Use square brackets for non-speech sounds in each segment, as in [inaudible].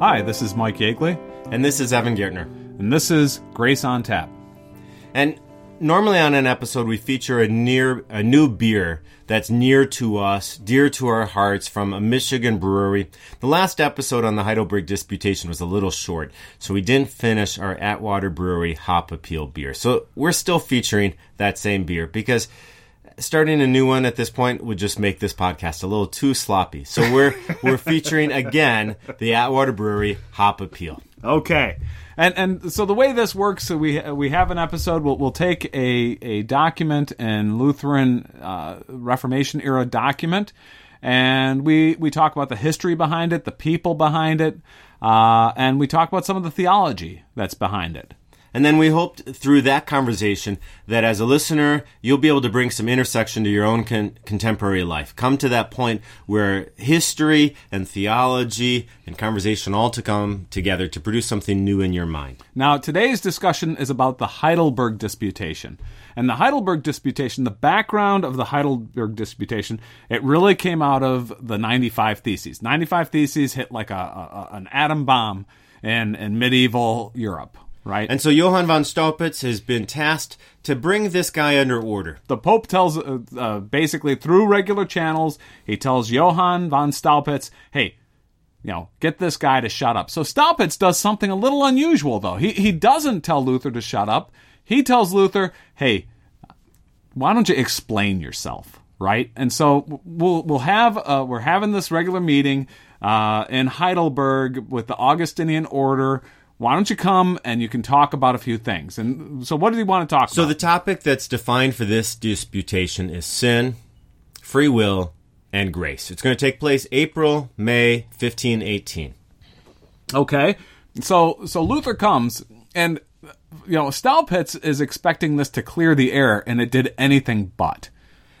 Hi, this is Mike Yeagley, And this is Evan Gertner. and this is Grace on Tap. And normally on an episode, we feature a near a new beer that's near to us, dear to our hearts, from a Michigan brewery. The last episode on the Heidelberg Disputation was a little short, so we didn't finish our Atwater Brewery Hop Appeal beer. So we're still featuring that same beer because starting a new one at this point would just make this podcast a little too sloppy. So we're [laughs] we're featuring again the Atwater Brewery Hop Appeal. Okay. And and so the way this works, so we we have an episode. We'll we'll take a a document in Lutheran uh, Reformation era document, and we we talk about the history behind it, the people behind it, uh, and we talk about some of the theology that's behind it. And then we hoped through that conversation that as a listener, you'll be able to bring some intersection to your own con- contemporary life. Come to that point where history and theology and conversation all to come together to produce something new in your mind. Now, today's discussion is about the Heidelberg Disputation. And the Heidelberg Disputation, the background of the Heidelberg Disputation, it really came out of the 95 Theses. 95 Theses hit like a, a, an atom bomb in, in medieval Europe, right? And so Johann von Staupitz has been tasked to bring this guy under order. the Pope tells, uh, uh, basically through regular channels, he tells Johann von Staupitz, hey, you know, get this guy to shut up. So Staupitz does something a little unusual, though. He, he doesn't tell Luther to shut up. He tells Luther, hey, why don't you explain yourself, right? And so we'll we'll have uh, we're having this regular meeting uh, in Heidelberg with the Augustinian order. Why don't you come and you can talk about a few things? And so, what did he want to talk So about? So, the topic that's defined for this disputation is sin, free will, and grace. It's going to take place April, May 1518. Okay, so so Luther comes, and you know Staupitz is expecting this to clear the air, and it did anything but.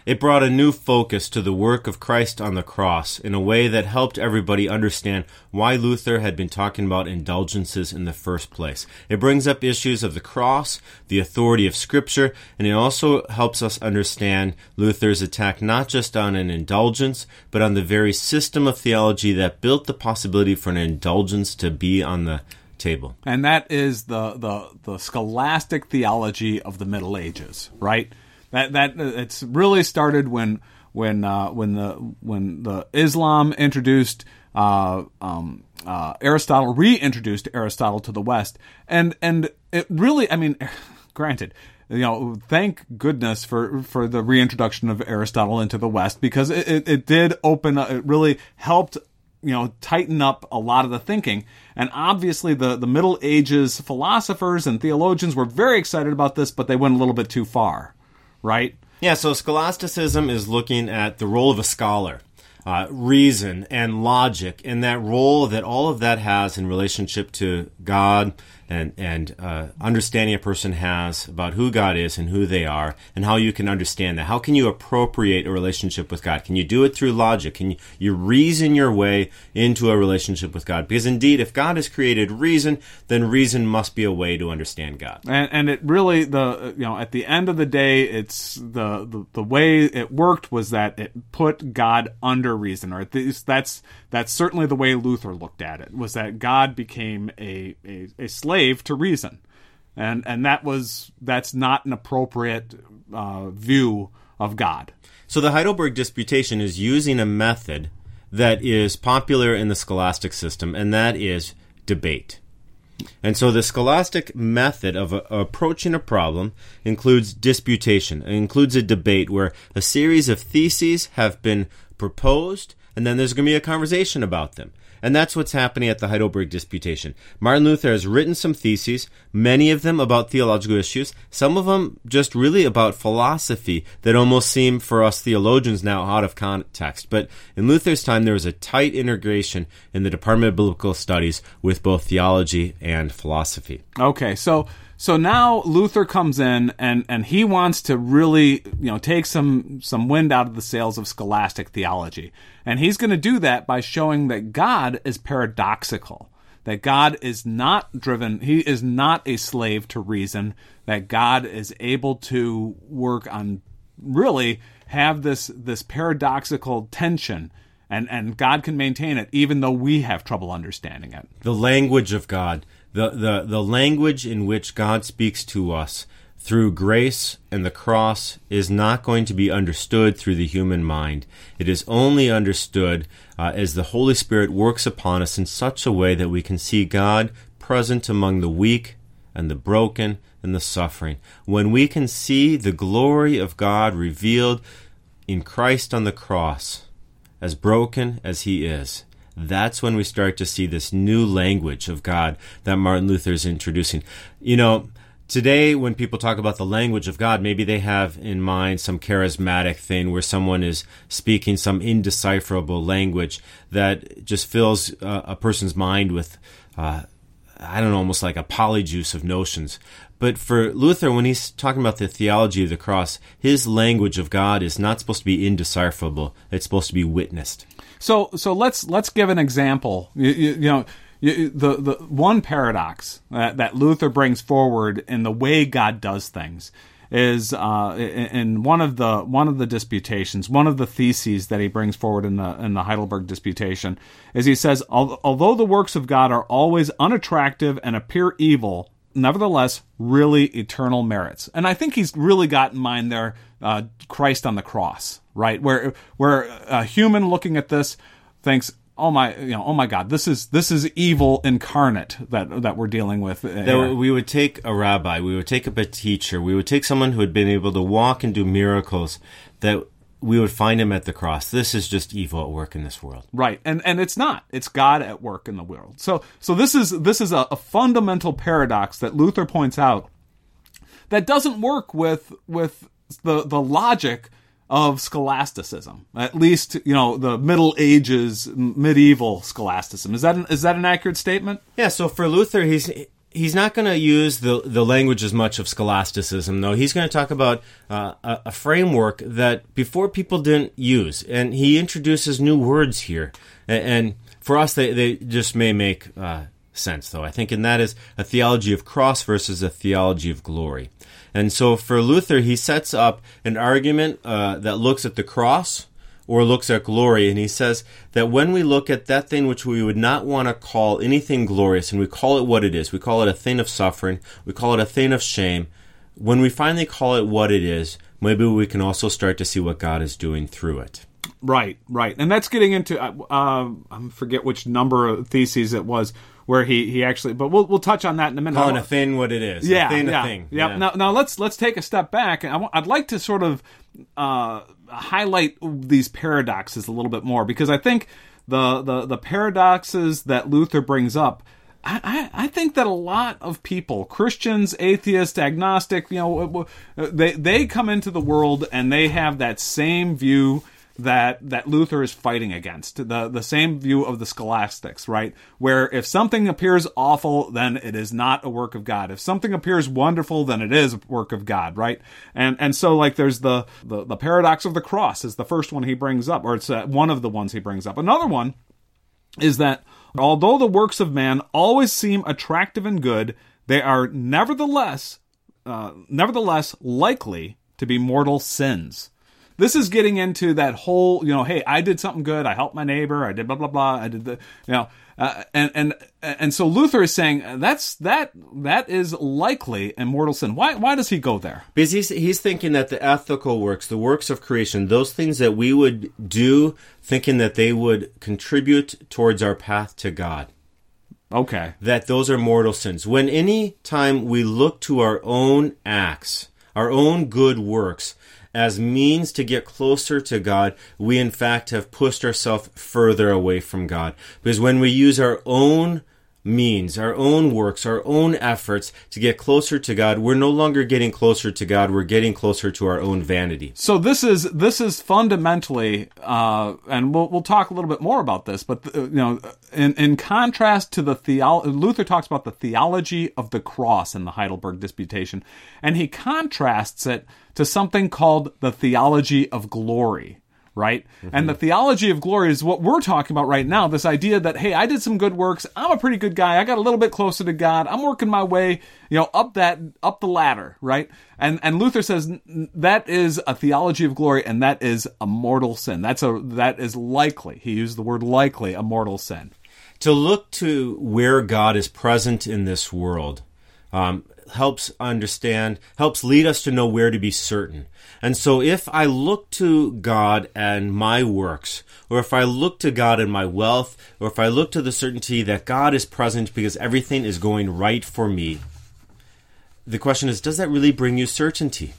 It brought a new focus to the work of Christ on the cross in a way that helped everybody understand why Luther had been talking about indulgences in the first place. It brings up issues of the cross, the authority of Scripture, and it also helps us understand Luther's attack not just on an indulgence, but on the very system of theology that built the possibility for an indulgence to be on the table. and that is the the the scholastic theology of the Middle Ages, right? That that it's really started when when uh, when the when the Islam introduced uh, um, uh, Aristotle, reintroduced Aristotle to the West, and and it really, I mean, [laughs] granted. You know, thank goodness for for the reintroduction of Aristotle into the West because it, it, it did open. up- It really helped you know tighten up a lot of the thinking and obviously the the middle ages philosophers and theologians were very excited about this but they went a little bit too far right? Yeah, so scholasticism is looking at the role of a scholar, uh, reason and logic, and that role that all of that has in relationship to God and and uh, understanding a person has about who God is and who they are, and how you can understand that. How can you appropriate a relationship with God? Can you do it through logic? Can you, you reason your way into a relationship with God? Because indeed, if God has created reason, then reason must be a way to understand God. and and it really the you know at the end of the day it's the the, the way it worked was that it put god under reason or at least that's that's certainly the way luther looked at it was that god became a a, a slave to reason and and that was that's not an appropriate uh, view of god So the Heidelberg Disputation is using a method that is popular in the scholastic system, and that is debate. And so the scholastic method of uh, approaching a problem includes disputation. It includes a debate where a series of theses have been proposed, and then there's going to be a conversation about them. And that's what's happening at the Heidelberg Disputation. Martin Luther has written some theses, many of them about theological issues, some of them just really about philosophy that almost seem for us theologians now out of context. But in Luther's time, there was a tight integration in the Department of Biblical Studies with both theology and philosophy. Okay, so so now Luther comes in and and he wants to really you know take some some wind out of the sails of scholastic theology, and he's going to do that by showing that God is paradoxical, that God is not driven, he is not a slave to reason, that God is able to work on really have this this paradoxical tension and and God can maintain it even though we have trouble understanding it. The language of God, the the the language in which God speaks to us through grace and the cross is not going to be understood through the human mind. It is only understood uh, as the Holy Spirit works upon us in such a way that we can see God present among the weak and the broken and the suffering. When we can see the glory of God revealed in Christ on the cross, as broken as he is, that's when we start to see this new language of God that Martin Luther is introducing. You know, today when people talk about the language of God, maybe they have in mind some charismatic thing where someone is speaking some indecipherable language that just fills uh, a person's mind with, uh, I don't know, almost like a polyjuice of notions. But for Luther, when he's talking about the theology of the cross, his language of God is not supposed to be indecipherable. It's supposed to be witnessed. So so let's let's give an example. You, you, you know. You, the the one paradox that, that Luther brings forward in the way God does things is uh, in one of the one of the disputations, one of the theses that he brings forward in the in the Heidelberg disputation is he says, although the works of God are always unattractive and appear evil, nevertheless really eternal merits. And I think he's really got in mind there uh, Christ on the cross, right? Where where a human looking at this thinks, oh my, you know, oh my God, this is this is evil incarnate that that we're dealing with. That we would take a rabbi, we would take a teacher, we would take someone who had been able to walk and do miracles that we would find him at the cross. This is just evil at work in this world. Right. And and it's not. It's God at work in the world. So so this is this is a, a fundamental paradox that Luther points out that doesn't work with with the the logic of scholasticism. At least, you know, the Middle Ages medieval scholasticism. Is that an, is that an accurate statement? Yeah, so for Luther he's he's not going to use the the language as much of scholasticism, though. He's going to talk about uh, a, framework that before people didn't use, and he introduces new words here. And, and for us, they they just may make uh, sense, though. I think, and that is a theology of cross versus a theology of glory. And so, for Luther, he sets up an argument uh, that looks at the cross or looks at glory. And he says that when we look at that thing which we would not want to call anything glorious, and we call it what it is, we call it a thing of suffering, we call it a thing of shame, when we finally call it what it is, maybe we can also start to see what God is doing through it. Right, right, and that's getting into uh, uh I forget which number of theses it was where he, he actually, but we'll we'll touch on that in a minute. Calling a thing what it is, yeah, a thing, yeah, a thing. Yeah. yeah. Now now let's let's take a step back, and I would like to sort of uh, highlight these paradoxes a little bit more because I think the the, the paradoxes that Luther brings up. I, I think that a lot of people, Christians, atheists, agnostic, you know, they they come into the world and they have that same view that that Luther is fighting against the the same view of the scholastics, right? Where if something appears awful, then it is not a work of God. If something appears wonderful, then it is a work of God, right? And and so like there's the the, the paradox of the cross is the first one he brings up, or it's uh, one of the ones he brings up. Another one is that although the works of man always seem attractive and good, they are nevertheless uh, nevertheless likely to be mortal sins this is getting into that whole, you know, hey, I did something good. I helped my neighbor. I did blah blah blah. I did the, you know, uh, and and and so Luther is saying that's that that is likely a mortal sin. Why why does he go there? Because he's he's thinking that the ethical works, the works of creation, those things that we would do, thinking that they would contribute towards our path to God. Okay. That those are mortal sins. When any time we look to our own acts, our own good works, as means to get closer to God, we in fact have pushed ourselves further away from God. Because when we use our own means, our own works, our own efforts to get closer to God, we're no longer getting closer to God. We're getting closer to our own vanity. So this is this is fundamentally, uh, and we'll we'll talk a little bit more about this. But uh, you know, in in contrast to the theology, Luther talks about the theology of the cross in the Heidelberg Disputation, and he contrasts it to something called the theology of glory right? And the theology of glory is what we're talking about right now. This idea that, hey, I did some good works. I'm a pretty good guy. I got a little bit closer to God. I'm working my way, you know, up that, up the ladder, right? And, and Luther says that is a theology of glory and that is a mortal sin. That's a, that is likely. He used the word likely, a mortal sin. to look to where God is present in this world um, helps understand, helps lead us to know where to be certain. And so if I look to God and my works, or if I look to God and my wealth, or if I look to the certainty that God is present because everything is going right for me, the question is, does that really bring you certainty?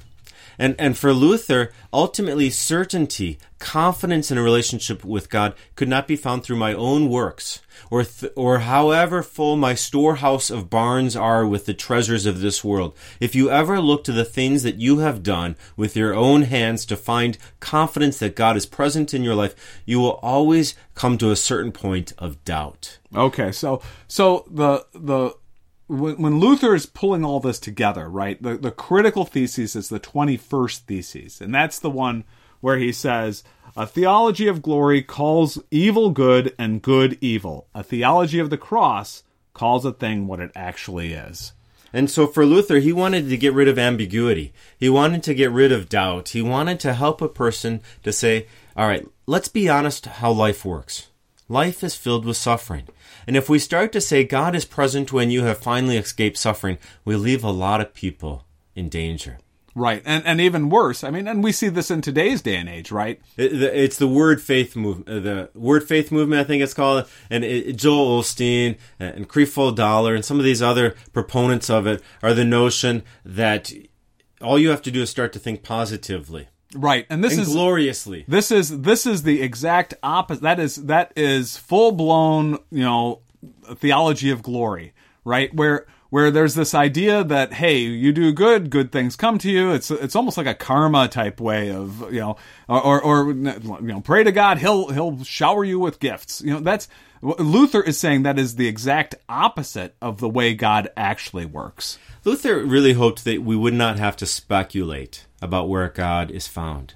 And, and for Luther, ultimately, certainty, confidence in a relationship with God could not be found through my own works, or, th- or however full my storehouse of barns are with the treasures of this world. If you ever look to the things that you have done with your own hands to find confidence that God is present in your life, you will always come to a certain point of doubt. Okay, so so the the when, when Luther is pulling all this together, right? The the critical thesis is the twenty first thesis, and that's the one where he says a theology of glory calls evil good and good evil. A theology of the cross calls a thing what it actually is. And so for Luther, he wanted to get rid of ambiguity. He wanted to get rid of doubt. He wanted to help a person to say, all right, let's be honest how life works. Life is filled with suffering. And if we start to say God is present when you have finally escaped suffering, we leave a lot of people in danger. Right, and and even worse. I mean, and we see this in today's day and age, right? It- It's the word faith movement, uh, the word faith movement, I think it's called, and it, Joel Osteen and Creflo Dollar and some of these other proponents of it are the notion that all you have to do is start to think positively Right, and this and is gloriously. This is this is the exact opposite. That is that is full blown, you know, theology of glory, right? Where where there's this idea that hey, you do good, good things come to you. It's it's almost like a karma type way of you know, or or, you know, pray to God, he'll he'll shower you with gifts. You know, that's Luther is saying that is the exact opposite of the way God actually works. Luther really hoped that we would not have to speculate about where God is found,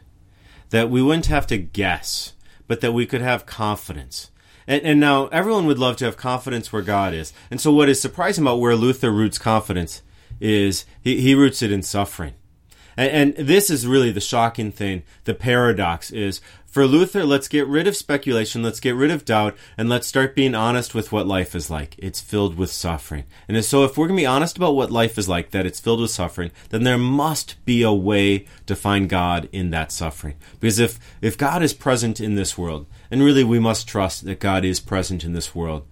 that we wouldn't have to guess, but that we could have confidence. And, and now everyone would love to have confidence where God is. And so, what is surprising about where Luther roots confidence is he, he roots it in suffering. And, and this is really the shocking thing. The paradox is for Luther, let's get rid of speculation, let's get rid of doubt, and let's start being honest with what life is like. It's filled with suffering. And so, if we're going to be honest about what life is like, that it's filled with suffering, then there must be a way to find God in that suffering. Because if, if God is present in this world, and really we must trust that God is present in this world,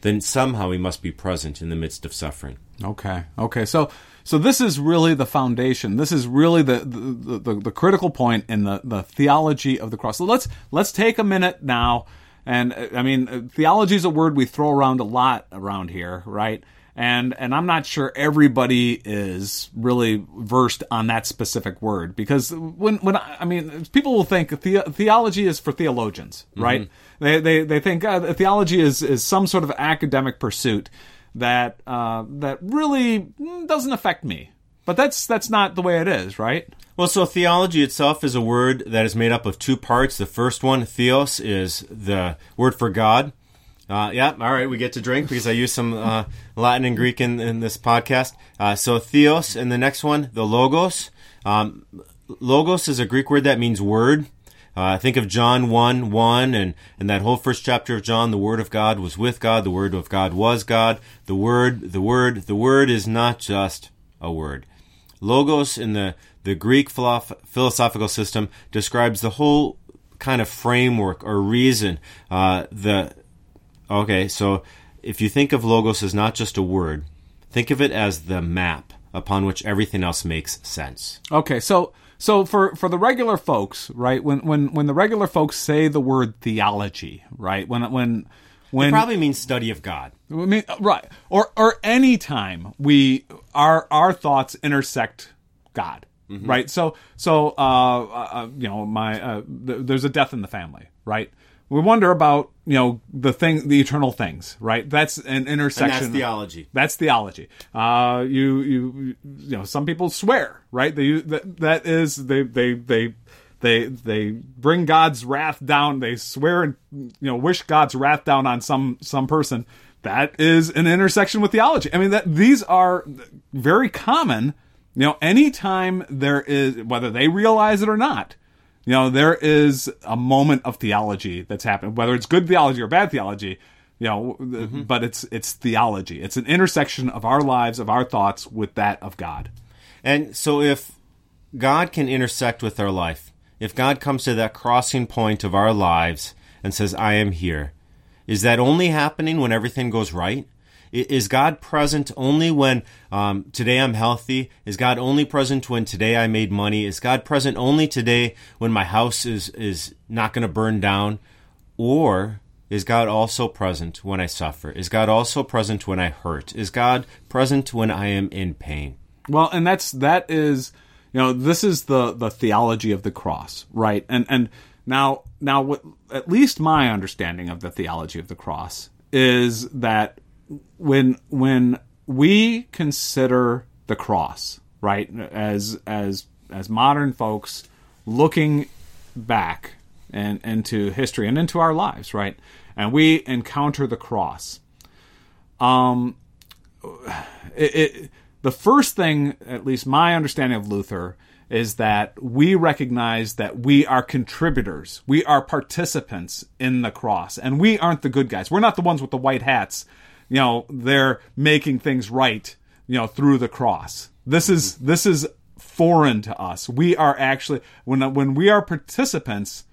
then somehow he must be present in the midst of suffering. Okay. Okay. So so this is really the foundation. This is really the the, the, the critical point in the, the theology of the cross. So let's let's take a minute now. And uh, I mean, uh, theology is a word we throw around a lot around here, right? And and I'm not sure everybody is really versed on that specific word because when when I, I mean people will think the, theology is for theologians, right? They they they think uh, theology is is some sort of academic pursuit that uh, that really doesn't affect me. But that's that's not the way it is, right? Well, so theology itself is a word that is made up of two parts. The first one, theos, is the word for God. Uh, yeah, all right, we get to drink because I use some uh, Latin and Greek in, in this podcast. Uh, so theos, and the next one, the logos. Um, logos is a Greek word that means word. Uh, think of John 1 1 and, and that whole first chapter of John. The Word of God was with God. The Word of God was God. The Word, the Word, the Word is not just a word. Logos in the, the Greek philosoph- philosophical system describes the whole kind of framework or reason. Uh, the okay, so if you think of logos as not just a word, think of it as the map upon which everything else makes sense. Okay, so so for for the regular folks, right? When when when the regular folks say the word theology, right? When when when Probably means study of God. I mean, right, or or any time we our our thoughts intersect God, right? So so uh, uh you know my uh, th- there's a death in the family, right? We wonder about you know the thing, the eternal things, right? That's an And intersection. that's theology. That's theology. Uh, you you you know some people swear, right? They that that is they they they they they bring God's wrath down. They swear and you know wish God's wrath down on some some person. That is an intersection with theology. I mean that these are very common. You know, anytime there is whether they realize it or not, you know, there is a moment of theology that's happened, whether it's good theology or bad theology. You know, Mm-hmm. but it's it's theology. It's an intersection of our lives, of our thoughts, with that of God. And so if God can intersect with our life, if God comes to that crossing point of our lives and says, I am here, is that only happening when everything goes right? Is God present only when um, today I'm healthy? Is God only present when today I made money? Is God present only today when my house is, is not going to burn down? Or is God also present when I suffer? Is God also present when I hurt? Is God present when I am in pain? Well, and that's that is you know this is the the theology of the cross, right? And and now now what at least my understanding of the theology of the cross is that when when we consider the cross, right, as as as modern folks looking back and into history and into our lives, right? And we encounter the cross. Um it, it the first thing, at least my understanding of Luther, is that we recognize that we are contributors. We are participants in the cross. And we aren't the good guys. We're not the ones with the white hats. You know, they're making things right, you know, through the cross. This is this is foreign to us. We are actually when when we are participants,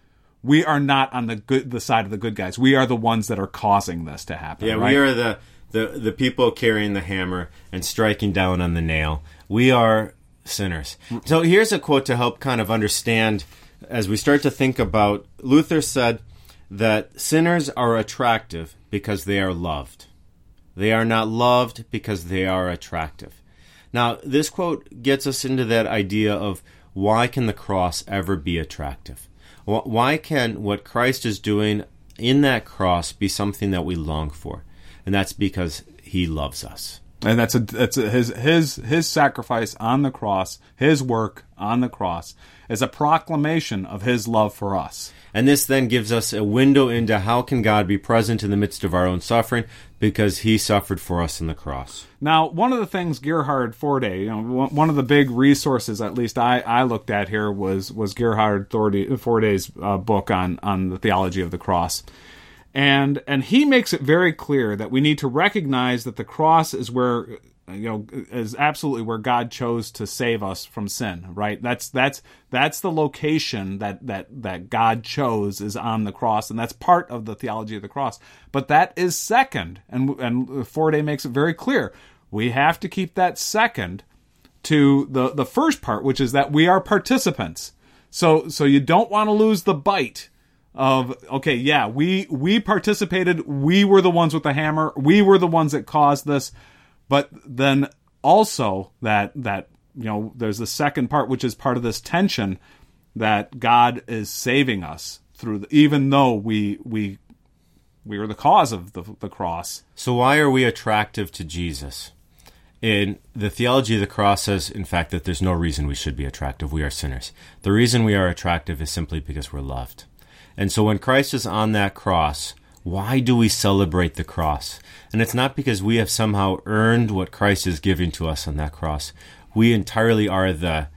we are not on the good the side of the good guys. We are the ones that are causing this to happen. Yeah, right? we are the, the the people carrying the hammer and striking down on the nail. We are sinners. So here's a quote to help kind of understand as we start to think about Luther said that sinners are attractive because they are loved. They are not loved because they are attractive. Now, this quote gets us into that idea of why can the cross ever be attractive? Why can what Christ is doing in that cross be something that we long for? And that's because he loves us. and that's a that's a, his his his sacrifice on the cross, his work on the cross is a proclamation of his love for us. And this then gives us a window into how can God be present in the midst of our own suffering because he suffered for us in the cross. Now, one of the things Gerhard Forde, you know, one of the big resources, at least I, I looked at here, was was Gerhard Forde's uh, book on on the theology of the cross, and and he makes it very clear that we need to recognize that the cross is where you know is absolutely where God chose to save us from sin. Right? That's that's that's the location that that that God chose is on the cross, and that's part of the theology of the cross. But that is second, and and Forde makes it very clear we have to keep that second to the the first part, which is that we are participants. So so you don't want to lose the bite of okay, yeah, we we participated, we were the ones with the hammer, we were the ones that caused this, but then also that that you know there's the second part which is part of this tension that God is saving us through the, even though we we we were the cause of the, the cross. So why are we attractive to Jesus? In the theology of the cross says, in fact, that there's no reason we should be attractive. We are sinners. The reason we are attractive is simply because we're loved. And so when Christ is on that cross, why do we celebrate the cross? And it's not because we have somehow earned what Christ is giving to us on that cross. We entirely are the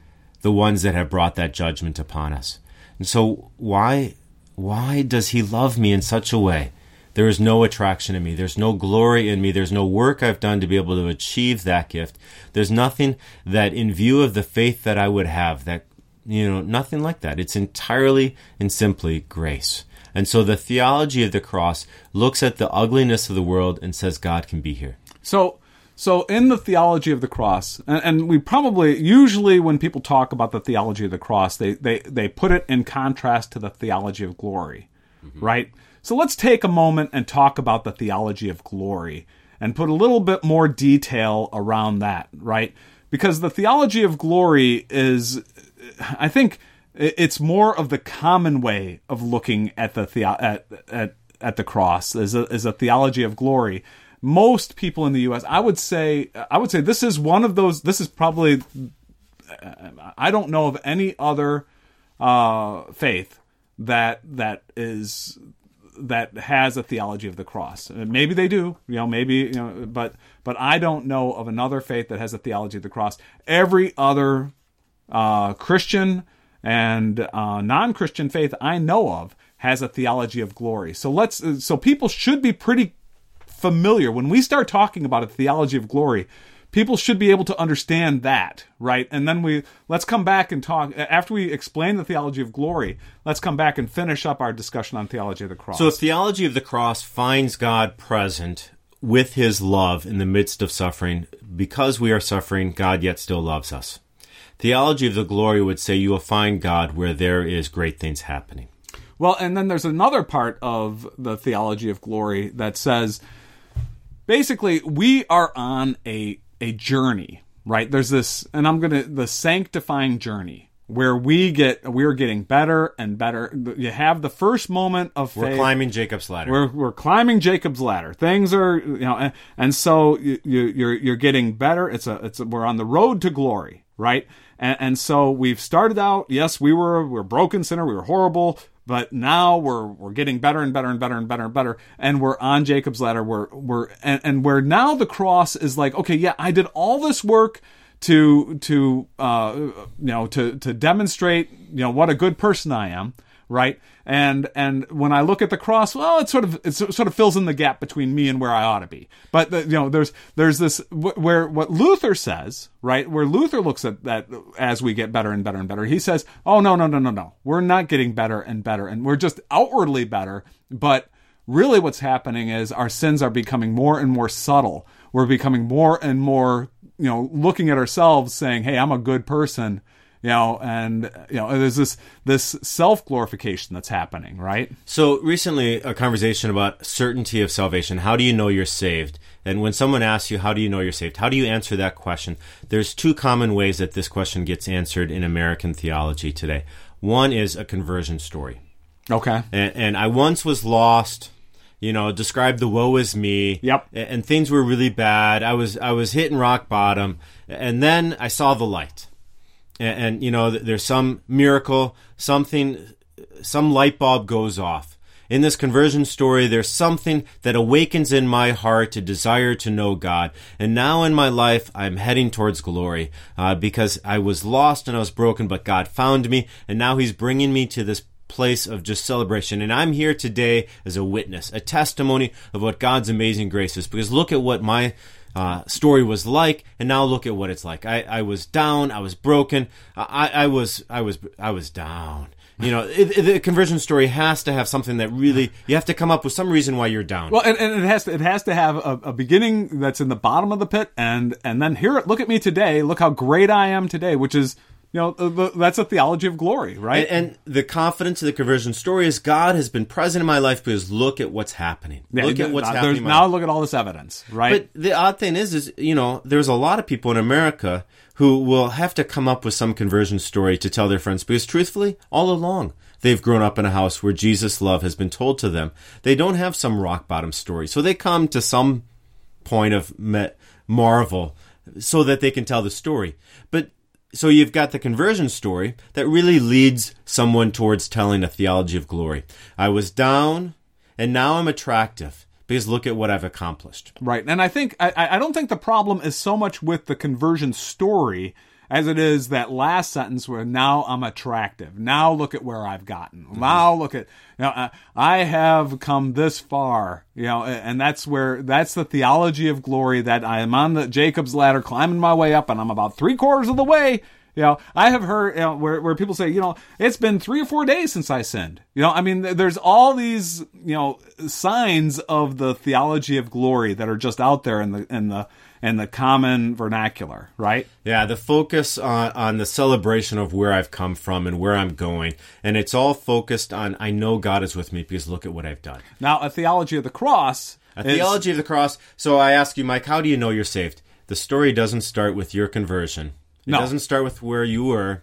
the ones that have brought that judgment upon us. And so why why does he love me in such a way? There is no attraction in me. There's no glory in me. There's no work I've done to be able to achieve that gift. There's nothing that, in view of the faith that I would have, that, you know, nothing like that. It's entirely and simply grace. And so the theology of the cross looks at the ugliness of the world and says God can be here. So, so in the theology of the cross, and, and we probably usually when people talk about the theology of the cross, they they they put it in contrast to the theology of glory, mm-hmm. right? So let's take a moment and talk about the theology of glory and put a little bit more detail around that, right? Because the theology of glory is, I think, it's more of the common way of looking at the theo- at, at at the cross as a, as a theology of glory. Most people in the U.S., I would say, I would say this is one of those. This is probably, I don't know of any other uh, faith that that is that has a theology of the cross. Maybe they do, you know, maybe you know, but but I don't know of another faith that has a theology of the cross. Every other uh, Christian and uh, non-Christian faith I know of has a theology of glory. So let's uh, so people should be pretty familiar when we start talking about a theology of glory. People should be able to understand that, right? And then we let's come back and talk after we explain the theology of glory. Let's come back and finish up our discussion on theology of the cross. So, theology of the cross finds God present with his love in the midst of suffering. Because we are suffering, God yet still loves us. Theology of the glory would say you will find God where there is great things happening. Well, and then there's another part of the theology of glory that says basically we are on a a journey, right? There's this and I'm going to the sanctifying journey where we get we're getting better and better. You have the first moment of We're climbing Jacob's ladder. We're, we're climbing Jacob's ladder. Things are, you know, and, and so you, you, you're you're getting better. It's a it's a, we're on the road to glory, right? And, and so we've started out. Yes, we were we're broken sinner. We were horrible, but now we're we're getting better and better and better and better and better. And we're on Jacob's ladder. We're we're and, and where now the cross is like, okay, yeah, I did all this work to to uh, you know to to demonstrate you know what a good person I am, right? And and when I look at the cross, well, it sort of it sort of fills in the gap between me and where I ought to be. But the, you know, there's there's this wh- where what Luther says, right? Where Luther looks at that as we get better and better and better. He says, "Oh no no no no no, we're not getting better and better, and we're just outwardly better, but." Really, what's happening is our sins are becoming more and more subtle. We're becoming more and more you know looking at ourselves saying hey i'm a good person you know and you know there's this this self glorification that's happening right So recently, a conversation about certainty of salvation. How do you know you're saved? And when someone asks you, "How do you know you're saved?" How do you answer that question? There's two common ways that this question gets answered in American theology today. One is a conversion story, okay and, and I once was lost. You know, describe the woe is me. Yep. a- And things were really bad. I was I was hitting rock bottom, and then I saw the light and, and you know there's some miracle something some light bulb goes off in this conversion story there's something that awakens in my heart a desire to know god and now in my life i'm heading towards glory uh, because i was lost and i was broken but god found me and now he's bringing me to this place of just celebration. And I'm here today as a witness, a testimony of what God's amazing grace is. Because look at what my uh, story was like, and now look at what it's like. I, I was down, I was broken, I, I was, I was, I was down. You know, it, it- the conversion story has to have something that really you have to come up with some reason why you're down. well and, and it has to it has to have a, a beginning that's in the bottom of the pit and and then here look at me today look how great i am today which is you know the, that's a theology of glory right And, and the confidence of the conversion story is God has been present in my life because look at what's happening. Yeah, look at what's now, happening. there's- in my now look at all this evidence right But the odd thing is, is you know, there's a lot of people in America who will have to come up with some conversion story to tell their friends because, truthfully, all along they've grown up in a house where Jesus' love has been told to them. They don't have some rock bottom story, so they come to some point of marvel so that they can tell the story. But so you've got the conversion story that really leads someone towards telling a theology of glory. I was down, and now I'm attractive because look at what I've accomplished. Right, and I think I, I don't think the problem is so much with the conversion story as it is that last sentence where now I'm attractive. Now look at where I've gotten. Now look at you know uh, I have come this far. You know, and that's where that's the theology of glory that I am on the Jacob's ladder, climbing my way up, and I'm about three quarters of the way. You know, I have heard you know, where where people say, you know, it's been three or four days since I sinned. You know, I mean, there's all these you know signs of the theology of glory that are just out there in the in the in the common vernacular, right? Yeah, the focus on, on the celebration of where I've come from and where I'm going. And it's all focused on, I know God is with me because look at what I've done. Now, a theology of the cross, A is- theology of the cross. So I ask you, Mike, how do you know you're saved? The story doesn't start with your conversion. It No. doesn't start with where you were.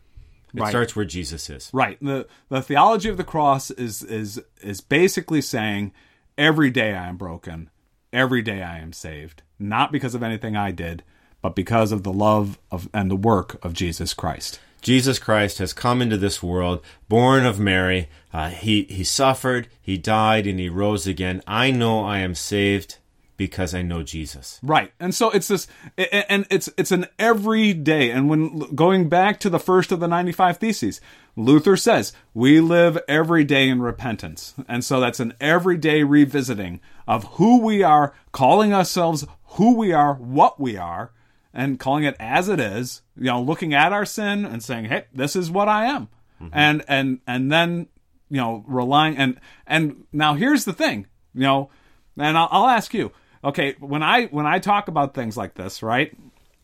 It Right. starts where Jesus is. Right. The the theology of the cross is is is basically saying every day I am broken, every day I am saved, not because of anything I did, but because of the love of and the work of Jesus Christ. Jesus Christ has come into this world, born of Mary. Uh, he he suffered, he died, and he rose again. I know I am saved because I know Jesus. Right. And so it's this and it's it's an everyday and when going back to the first of the 95 theses, Luther says, "We live every day in repentance." And so that's an everyday revisiting of who we are, calling ourselves who we are, what we are, and calling it as it is, you know, looking at our sin and saying, "Hey, this is what I am." Mm-hmm. And and and then, you know, relying and and now here's the thing, you know, and I'll, I'll ask you, okay, when I when I talk about things like this, right?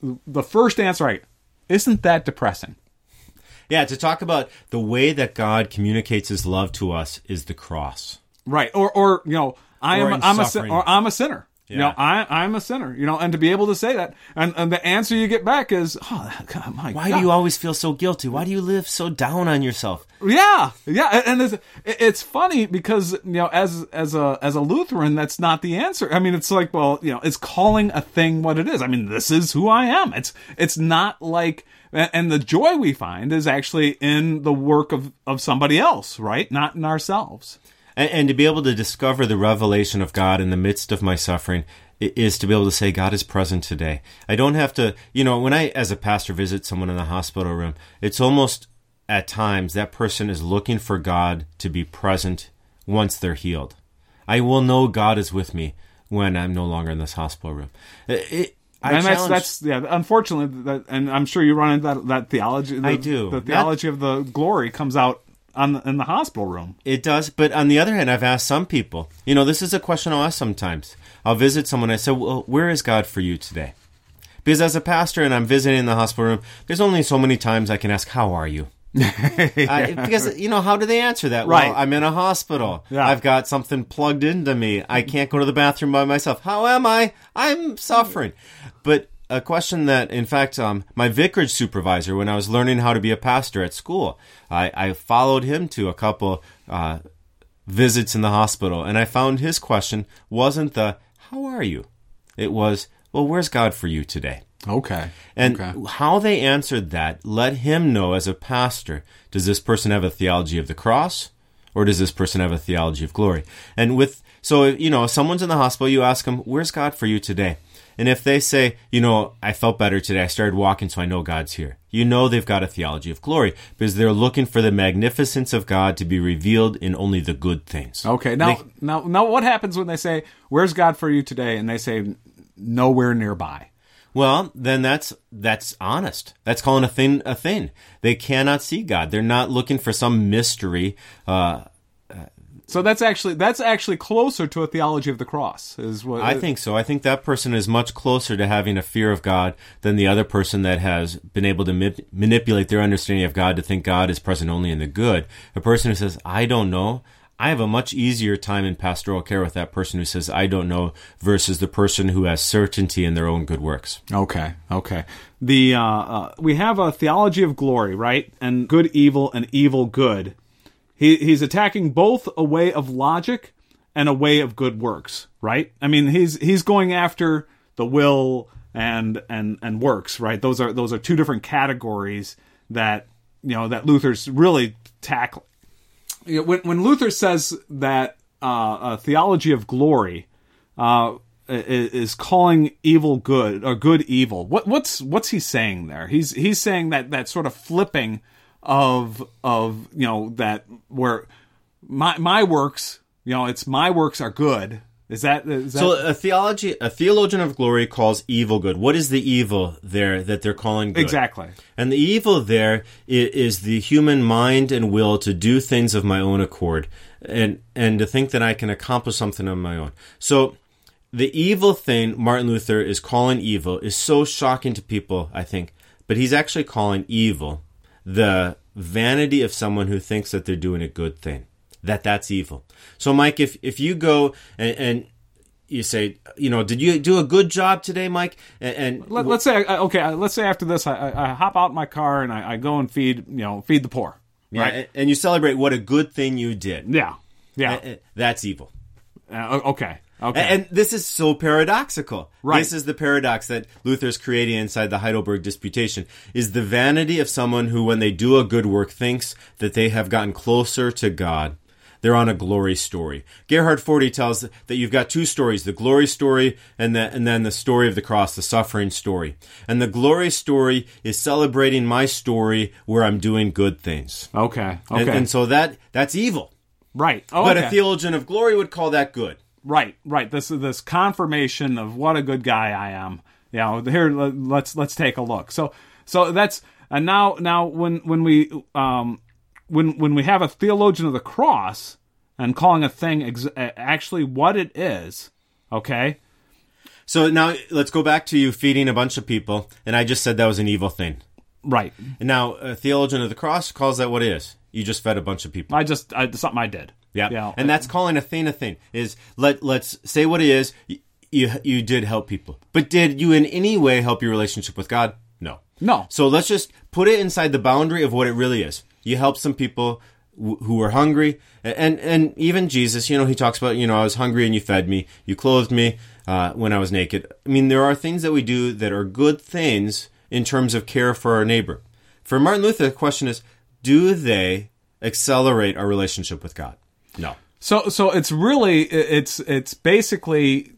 The first answer, right? Isn't that depressing? Yeah, to talk about the way that God communicates His love to us is the cross, right? Or, or you know, I or am I'm a or I'm a sinner. Yeah. You know, I, I'm a sinner, you know, and to be able to say that, and, and the answer you get back is, oh, God, my Why God. do you always feel so guilty? Why do you live so down on yourself? Yeah, yeah, and it's, it's funny because you know, as as a as a Lutheran, that's not the answer. I mean, it's like, well, you know, it's calling a thing what it is. I mean, this is who I am. It's it's not like, and the joy we find is actually in the work of of somebody else, right? Not in ourselves and, and to be able to discover the revelation of God in the midst of my suffering is to be able to say God is present today. I don't have to, you know, when I, as a pastor, visit someone in the hospital room, it's almost at times that person is looking for God to be present once they're healed. I will know God is with me when I'm no longer in this hospital room. It, I and that's that's yeah. Unfortunately, that, and I'm sure you run into that that theology. The, I do. The theology that, of the glory comes out on the, in the hospital room. It does, but on the other hand, I've asked some people. You know, this is a question I'll ask sometimes. I'll visit someone. I say, "Well, where is God for you today?" Because as a pastor and I'm visiting in the hospital room, there's only so many times I can ask, "How are you?" [laughs] I, because you know how do they answer that? Right. Well, I'm in a hospital. Yeah. I've got something plugged into me. I can't go to the bathroom by myself. How am I? I'm suffering. But a question that, in fact, um, my vicarage supervisor, when I was learning how to be a pastor at school, I, I followed him to a couple uh, visits in the hospital, and I found his question wasn't the "How are you?" It was, "Well, where's God for you today?" Okay. And okay. how they answered that let him know as a pastor does this person have a theology of the cross or does this person have a theology of glory? And with, so, you know, if someone's in the hospital, you ask them, where's God for you today? And if they say, you know, I felt better today, I started walking, so I know God's here, you know they've got a theology of glory because they're looking for the magnificence of God to be revealed in only the good things. Okay, now, they, now, now, what happens when they say, "Where's God for you today?" and they say, "Nowhere nearby." Well, then that's that's honest. That's calling a thing a thing. They cannot see God. They're not looking for some mystery. Uh, so that's actually that's actually closer to a theology of the cross, is what I think so. I think that person is much closer to having a fear of God than the other person that has been able to ma- manipulate their understanding of God to think God is present only in the good. A person who says, "I don't know," I have a much easier time in pastoral care with that person who says, "I don't know," versus the person who has certainty in their own good works. Okay, okay. The uh, uh, we have a theology of glory, right, and good evil and evil good he he's attacking both a way of logic and a way of good works, right? I mean, he's he's going after the will and and and works, right? Those are those are two different categories that you know that Luther's really tackling. When when Luther says that uh, a theology of glory uh, is calling evil good or good evil, what what's what's he saying there? He's he's saying that that sort of flipping of of you know that where my my works you know it's my works are good. Is that, is that so a theology a theologian of glory calls evil good. What is the evil there that they're calling good? Exactly. And the evil there is the human mind and will to do things of my own accord and and to think that i can accomplish something on my own. So the evil thing martin luther is calling evil is so shocking to people i think but he's actually calling evil the vanity of someone who thinks that they're doing a good thing, that that's evil. So, Mike, if if you go and, and you say, you know, did you do a good job today, Mike? And, and Let, us say, okay, let's say after this, I, I hop out my car and I, I, go and feed, you know, feed the poor. Right? Yeah, and you celebrate what a good thing you did. Yeah, yeah, that's evil. Uh, okay. Okay. And, and this is so paradoxical. Right. This is the paradox that Luther's creating inside the Heidelberg Disputation is the vanity of someone who, when they do a good work, thinks that they have gotten closer to God. They're on a glory story. Gerhard Forde tells that you've got two stories, the glory story and, the, and then the story of the cross, the suffering story. And the glory story is celebrating my story where I'm doing good things. Okay. Okay. And, and so that that's evil. right. Oh, But okay. a theologian of glory would call that good. Right, right. This is this confirmation of what a good guy I am. You know, here let- let's let's take a look. So so that's and now now when when we um when when we have a theologian of the cross and calling a thing ex- actually what it is, okay? So now let's go back to you feeding a bunch of people, and I just said that was an evil thing. Right. And now a theologian of the cross calls that what it is. You just fed a bunch of people. I just I, something I did. Yeah, Yeah. and that's calling a thing a thing. Is let let's say what it is. You, you you did help people, but did you in any way help your relationship with God? No. No. So let's just put it inside the boundary of what it really is. You help some people wh- who were hungry, and and even Jesus, you know, he talks about, you know, I was hungry and you fed me, you clothed me uh, when I was naked. I mean, there are things that we do that are good things in terms of care for our neighbor. For Martin Luther, the question is, do they accelerate our relationship with God? No. So so it's really it's it's basically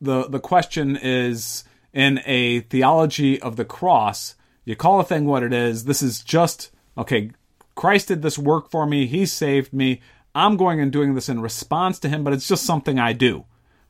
the the question is in a theology of the cross, you call a thing what it is. This is just okay, Christ did this work for me, he saved me. I'm going and doing this in response to him, but it's just something I do.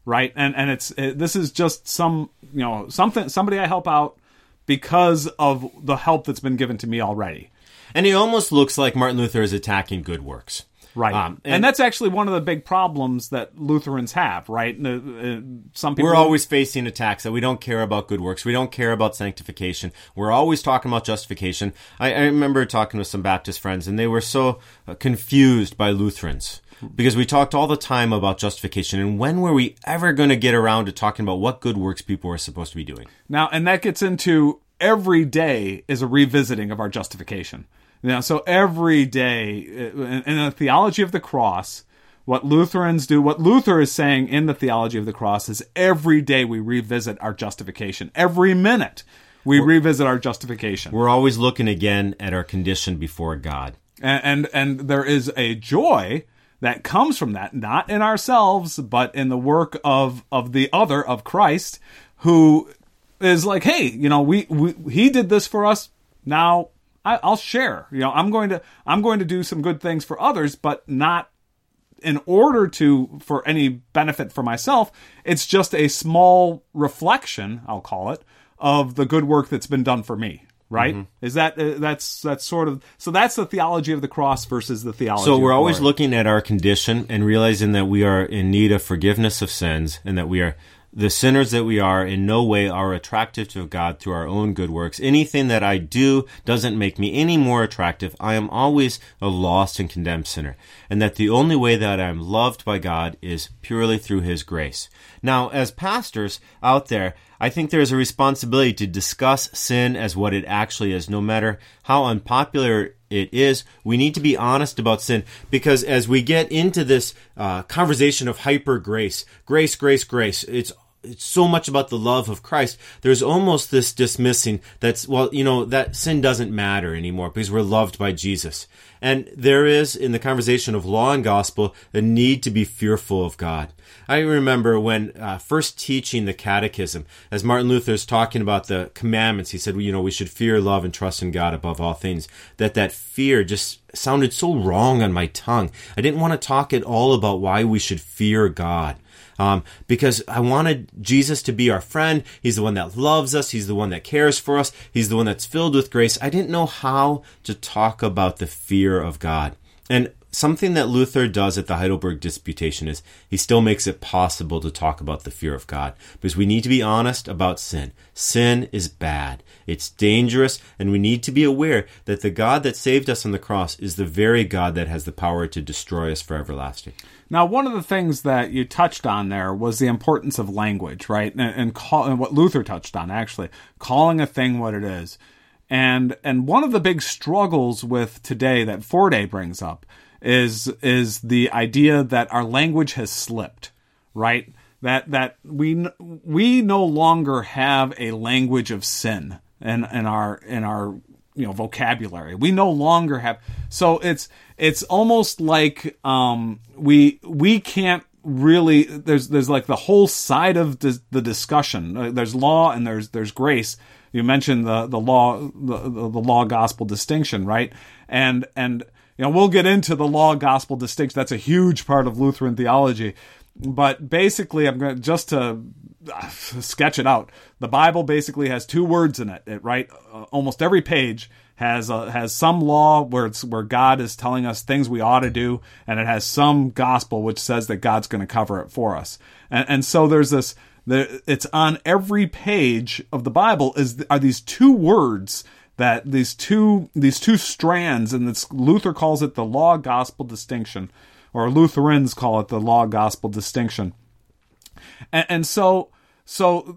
Right? And and it's it, this is just some, you know, something somebody I help out because of the help that's been given to me already. And it almost looks like Martin Luther is attacking good works. Right. Um, and, and- that's actually one of the big problems that Lutherans have, right? Some people We're always facing attacks that we don't care about good works. We don't care about sanctification. We're always talking about justification. I, I remember talking with some Baptist friends, and they were so uh, confused by Lutherans because we talked all the time about justification. And when were we ever going to get around to talking about what good works people are supposed to be doing? Now, and that gets into every day is a revisiting of our justification. Know, so every day uh, in, the theology of the cross, what Lutherans do, what Luther is saying in the theology of the cross is every day we revisit our justification. Every minute we revisit our justification. We're always looking again at our condition before God. and, and and there is a joy that comes from that not in ourselves but in the work of of the other of Christ who is like hey you know we, we he did this for us now I, I'll share. You know I'm going to I'm going to do some good things for others but not in order to for any benefit for myself. It's just a small reflection I'll call it of the good work that's been done for me right? Is that uh, that's that's sort of so that's the theology of the cross versus the theology So we're always looking at our condition and realizing that we are in need of forgiveness of sins and that we are the sinners that we are in no way are attractive to God through our own good works. Anything that I do doesn't make me any more attractive. I am always a lost and condemned sinner. And that the only way that I'm loved by God is purely through His grace. Now, as pastors out there, I think there's a responsibility to discuss sin as what it actually is, no matter how unpopular it is. We need to be honest about sin because as we get into this uh, conversation of hyper grace, grace, grace, grace, it's so much about the love of Christ. There's almost this dismissing that's well, you know, that sin doesn't matter anymore because we're loved by Jesus. And there is in the conversation of law and gospel a need to be fearful of God. I remember when uh, first teaching the catechism, as Martin Luther's talking about the commandments, he said, you know, we should fear, love, and trust in God above all things. That that fear just sounded so wrong on my tongue. I didn't want to talk at all about why we should fear God. Um, because I wanted Jesus to be our friend. He's the one that loves us. He's the one that cares for us. He's the one that's filled with grace. I didn't know how to talk about the fear of God. And something that Luther does at the Heidelberg Disputation is he still makes it possible to talk about the fear of God because we need to be honest about sin. Sin is bad. It's dangerous and we need to be aware that the God that saved us on the cross is the very God that has the power to destroy us for everlasting. Now, one of the things that you touched on there was the importance of language, right? And, and, call, and what Luther touched on, actually, calling a thing what it is. And and one of the big struggles with today that Forde brings up is is the idea that our language has slipped, right? that that we we no longer have a language of sin in in our in our you know vocabulary. We no longer have so it's it's almost like um we we can't really there's there's like the whole side of the, the discussion. Uh, There's law and there's there's grace. You mentioned the the law the, the, the law gospel distinction, right? And and you know we'll get into the law gospel distinction. That's a huge part of Lutheran theology. But basically, I'm going to just to [sighs] sketch it out. The Bible basically has two words in it, it right? Uh, almost every page has uh, has some law where it's where God is telling us things we ought to do, and it has some gospel which says that God's going to cover it for us. And, and so there's this. There, it's on every page of the Bible is are these two words that these two these two strands, and it's, Luther calls it the law gospel distinction, or Lutherans call it the law gospel distinction. And, and so so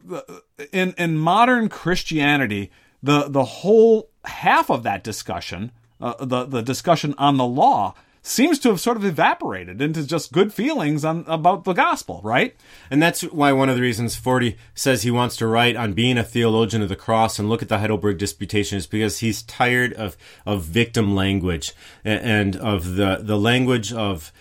in in modern Christianity, the the whole half of that discussion, uh, the the discussion on the law, seems to have sort of evaporated into just good feelings on about the gospel, right? And that's why one of the reasons Forde says he wants to write on being a theologian of the cross and look at the Heidelberg Disputation is because he's tired of, of victim language a- and of the, the language of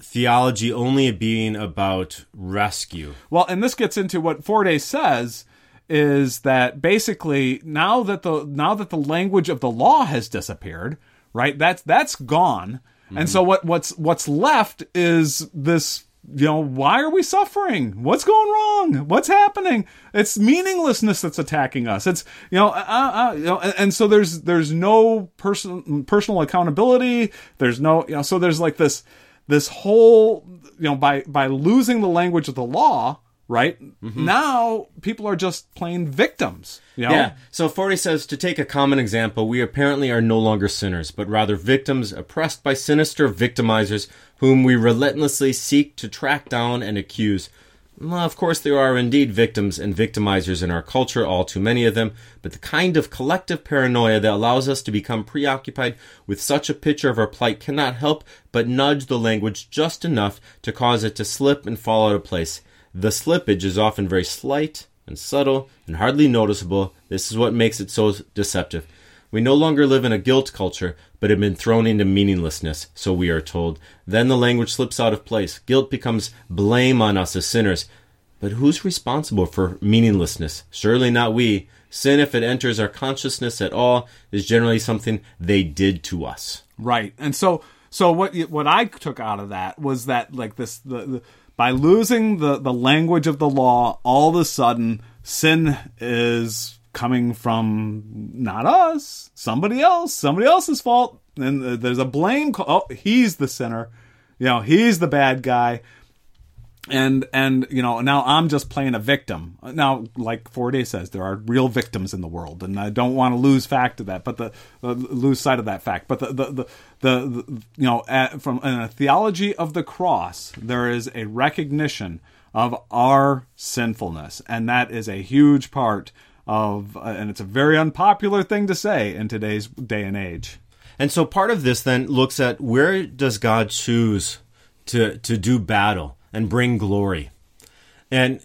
theology only being about rescue. Well, and this gets into what Forde says is that basically now that the now that the language of the law has disappeared, right? That's that's gone. And so what what's what's left is this you know, why are we suffering? What's going wrong? What's happening? It's meaninglessness that's attacking us. It's you know, uh, uh, you know, and, and so there's there's no person personal accountability. There's no you know, so there's like this this whole you know by by losing the language of the law right mm-hmm. now people are just plain victims you know Yeah. So Forde says to take a common example, we apparently are no longer sinners, but rather victims oppressed by sinister victimizers whom we relentlessly seek to track down and accuse. Well, of course, there are indeed victims and victimizers in our culture, all too many of them, but the kind of collective paranoia that allows us to become preoccupied with such a picture of our plight cannot help but nudge the language just enough to cause it to slip and fall out of place. The slippage is often very slight and subtle and hardly noticeable. This is what makes it so deceptive. We no longer live in a guilt culture, but have been thrown into meaninglessness, so we are told. Then the language slips out of place. Guilt becomes blame on us as sinners. But who's responsible for meaninglessness? Surely not we. Sin, if it enters our consciousness at all, is generally something they did to us. right and so so what what i took out of that was that like this the, the by losing the the language of the law all of a sudden sin is coming from not us somebody else somebody else's fault and there's a blame call oh he's the sinner you know he's the bad guy and and you know now I'm just playing a victim. Now, like Forde says, there are real victims in the world, and I don't want to lose fact of that, but the uh, lose sight of that fact. But the the the, the, the you know at, from in a theology of the cross, there is a recognition of our sinfulness, and that is a huge part of, uh, and it's a very unpopular thing to say in today's day and age. And so part of this then looks at where does God choose to to do battle and bring glory. And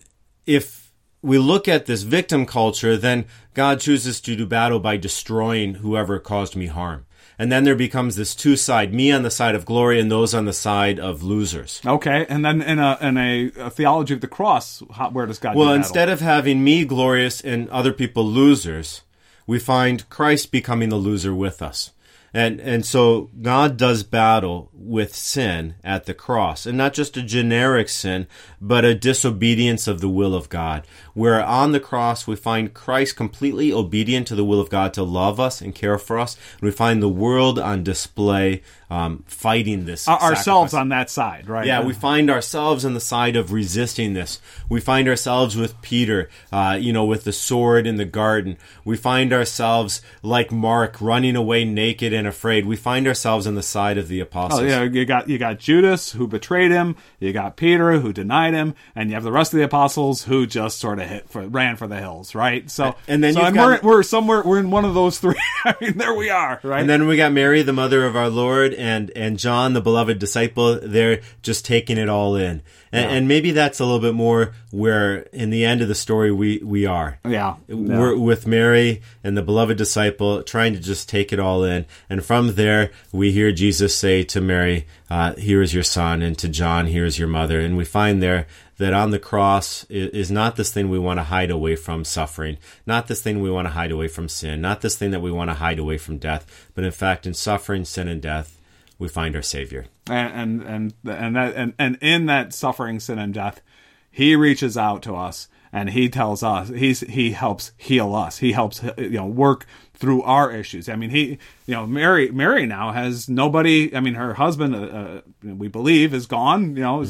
if we look at this victim culture, then God chooses to do battle by destroying whoever caused me harm. And then there becomes this two side, me on the side of glory and those on the side of losers. Okay, and then in a in a, a theology of the cross, how, where does God? Well, instead of having me glorious and other people losers, we find Christ becoming the loser with us. And and so God does battle with sin at the cross, and not just a generic sin, but a disobedience of the will of God. Where on the cross we find Christ completely obedient to the will of God to love us and care for us, and we find the world on display um, fighting this Our- ourselves on that side, right? Yeah, we find ourselves on the side of resisting this. We find ourselves with Peter, uh, you know, with the sword in the garden. We find ourselves like Mark, running away naked and afraid. We find ourselves on the side of the apostles. Oh yeah, you got you got Judas who betrayed him, you got Peter who denied him, and you have the rest of the apostles who just sort of hit for ran for the hills, right? So And then so you've got- we're we're somewhere we're in one of those three. [laughs] I mean, there we are, right? And then we got Mary, the mother of our Lord, and and John, the beloved disciple, they're just taking it all in, and, and maybe that's a little bit more where in the end of the story we we are. Yeah. We're with Mary and the beloved disciple trying to just take it all in. And from there, we hear Jesus say to Mary, uh, Here is your son, and to John, Here is your mother. And we find there that on the cross is not this thing we want to hide away from suffering, not this thing we want to hide away from sin, not this thing that we want to hide away from death, but in fact, in suffering, sin, and death, we find our Savior. and and and and that and, and in that suffering sin and death he reaches out to us and he tells us he's he helps heal us he helps you know work through our issues. I mean he you know mary mary now has nobody i mean her husband uh, uh, we believe is gone you know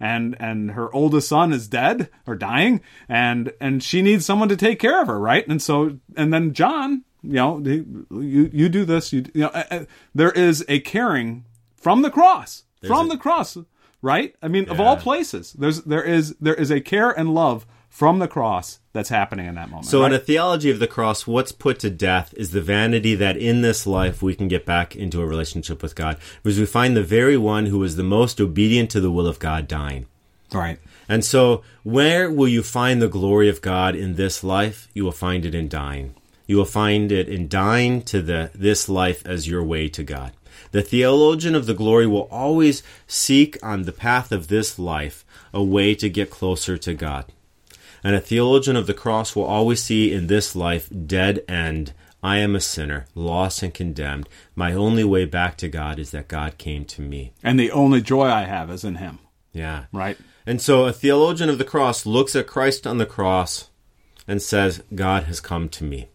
and and her oldest son is dead or dying and and she needs someone to take care of her right? And so and then john you know he- you you do this you, you know uh, uh, there is a caring from the cross from a- the cross right? I mean of all places there's there is there is a care and love from the cross that's happening in that moment So, right? in a theology of the cross, what's put to death is the vanity that in this life we can get back into a relationship with God. Because we find the very one who was the most obedient to the will of God dying. right And so, where will you find the glory of God in this life? You will find it in dying. You will find it in dying to the this life as your way to God. The theologian of the glory will always seek on the path of this life a way to get closer to God. And a theologian of the cross will always see in this life dead end. I am a sinner, lost and condemned. My only way back to God is that God came to me. and the only joy i have is in him Yeah. right And so a theologian of the cross looks at Christ on the cross and says, God has come to me.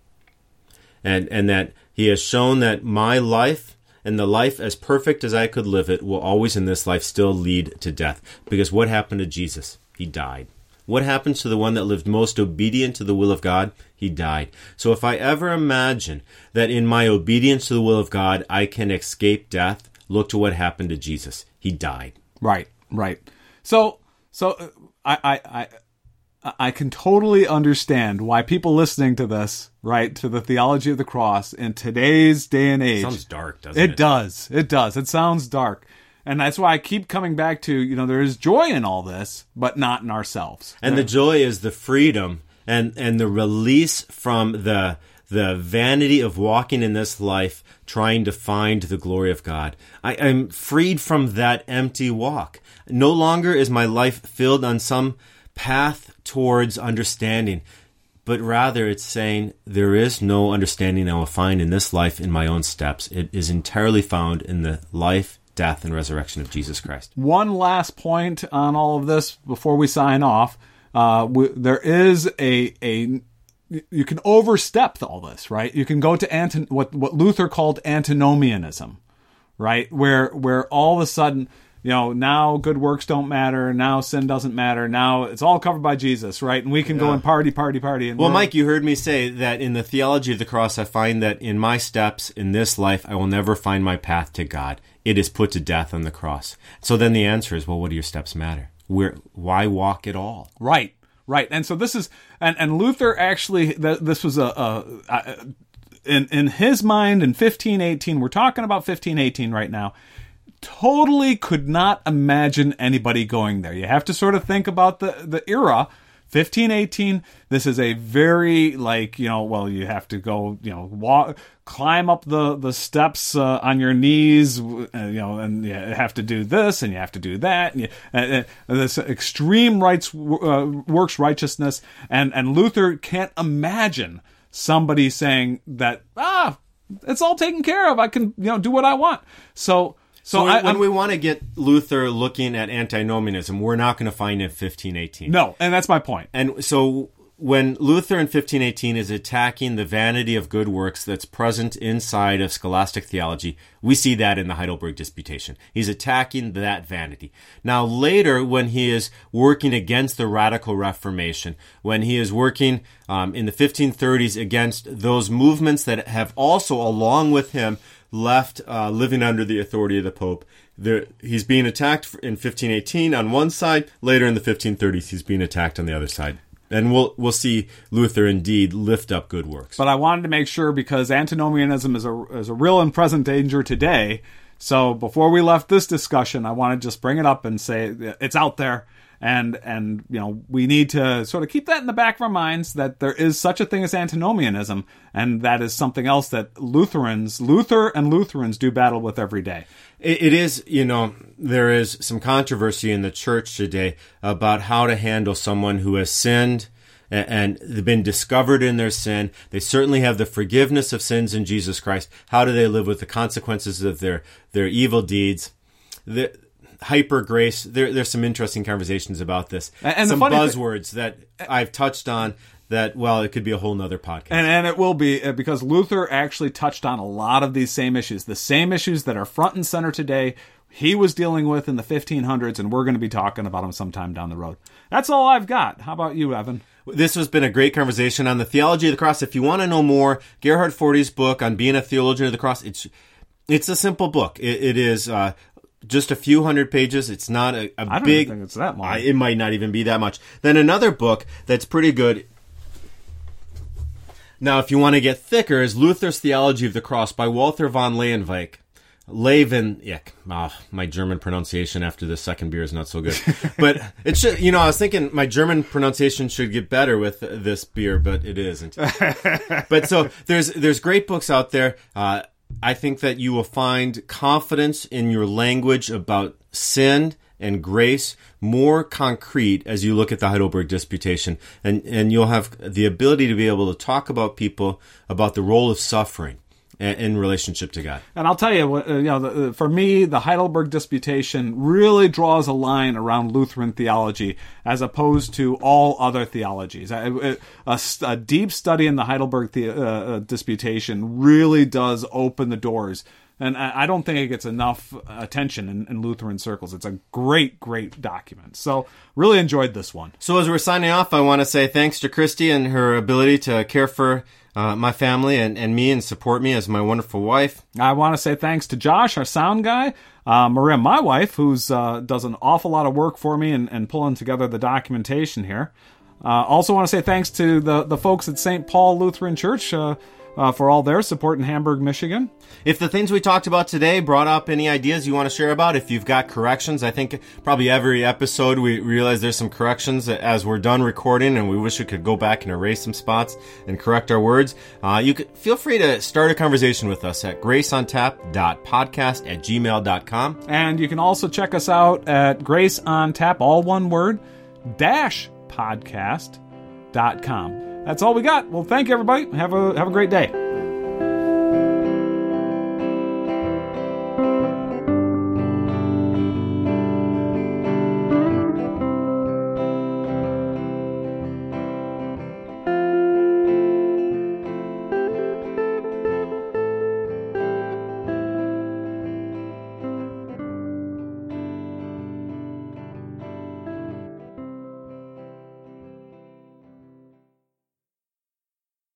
And, and that he has shown that my life and the life as perfect as I could live it will always in this life still lead to death. Because what happened to Jesus? He died. What happens to the one that lived most obedient to the will of God? He died. So if I ever imagine that in my obedience to the will of God I can escape death, look to what happened to Jesus. He died. Right, right. So, so uh, I, I, I, I can totally understand why people listening to this, right, to the theology of the cross in today's day and age, Sounds dark, doesn't it? it does, it does. It sounds dark, and that's why I keep coming back to, you know, there is joy in all this, but not in ourselves. And the joy is the freedom and and the release from the the vanity of walking in this life trying to find the glory of God. I am freed from that empty walk. No longer is my life filled on some path towards understanding, but rather it's saying there is no understanding I will find in this life in my own steps. It is entirely found in the life, death, and resurrection of Jesus Christ. one last point on all of this before we sign off. Uh, we, there is a a you can overstep all this, right? You can go to anti, what what Luther called antinomianism, right? Where where all of a sudden, you know, now good works don't matter, now sin doesn't matter, now it's all covered by Jesus, right? And we can go and party, party, party. And Well, Mike, you heard me say that in the theology of the cross, I find that in my steps in this life, I will never find my path to God. It is put to death on the cross. So then the answer is, well, what do your steps matter? Where, why walk at all? Right, right. And so this is, and, and Luther actually, th- this was a, a, a, in, in his mind in 1518, we're talking about 1518 right now, totally could not imagine anybody going there. You have to sort of think about the, the era. 1518 this is a very like you know well you have to go you know walk climb up the the steps uh, on your knees uh, you know and you have to do this and you have to do that and, you, uh, uh, this extreme rights uh, works righteousness and and Luther can't imagine somebody saying that ah it's all taken care of. I can you know do what I want. So so, So, I, when I'm- we want to get Luther looking at antinomianism, we're not going to find it in 1518. no and that's my point. point And so when Luther in 1518 is attacking the vanity of good works that's present inside of scholastic theology, we see that in the Heidelberg Disputation. He's attacking that vanity. Now later, when he is working against the radical Reformation, when he is working um, in the 1530s against those movements that have also, along with him, left uh, living under the authority of the Pope. There, he's being attacked in 1518 on one side. Later in the 1530s, he's being attacked on the other side. And we'll we'll see Luther indeed lift up good works. but I wanted to make sure because antinomianism is a is a real and present danger today. So before we left this discussion, I want to just bring it up and say it's out there. And, and, you know, we need to sort of keep that in the back of our minds that there is such a thing as antinomianism. And that is something else that Lutherans, Luther and Lutherans do battle with every day. It, it is, you know, there is some controversy in the church today about how to handle someone who has sinned and, they've been discovered in their sin. They certainly have the forgiveness of sins in Jesus Christ. How do they live with the consequences of their, their evil deeds? The, hyper grace. There, there's some interesting conversations about this. And some buzzwords th- that I've touched on that well it could be a whole nother podcast and, and it will be uh, because luther actually touched on a lot of these same issues the same issues that are front and center today he was dealing with in the 1500s and we're going to be talking about them sometime down the road that's all i've got how about you evan this has been a great conversation on the theology of the cross. If you want to know more, Gerhard Forde's book on being a theologian of the cross, it's it's a simple book. it, it is uh, just a few hundred pages. It's not a, a I don't big. think it's that much. I, it might not even be that much. Then another book that's pretty good. Now, if you want to get thicker, is Luther's Theology of the Cross by Walter von Loewenich. Leeuwenhoek. Oh, my German pronunciation after the second beer is not so good. [laughs] but it should, you know, I was thinking my German pronunciation should get better with this beer, but it isn't. [laughs] but so there's there's great books out there. Uh, I think that you will find confidence in your language about sin and grace more concrete as you look at the Heidelberg Disputation. And, and you'll have the ability to be able to talk about people about the role of suffering in relationship to God. And I'll tell you, uh, you know, for me, the Heidelberg Disputation really draws a line around Lutheran theology as opposed to all other theologies. A, a, deep study in the Heidelberg the, uh, uh, Disputation really does open the doors. And I don't think it gets enough attention in, in Lutheran circles. It's a great, great document. So, really enjoyed this one. So, as we're signing off, I want to say thanks to Christy and her ability to care for uh, my family and, and me and support me as my wonderful wife. I want to say thanks to Josh, our sound guy, uh, Maria, my wife, who uh, does an awful lot of work for me and, and pulling together the documentation here. Uh, also, want to say thanks to the the folks at St. Paul Lutheran Church. Uh, for all their support in Hamburg, Michigan. If the things we talked about today brought up any ideas you want to share about, if you've got corrections, I think probably every episode we realize there's some corrections as we're done recording and we wish we could go back and erase some spots and correct our words. Uh, you could feel free to start a conversation with us at graceontap.podcast at gmail.com. And you can also check us out at graceontap, all one word, dash podcast.com. That's all we got. Well, thank you, everybody. Have a have a great day.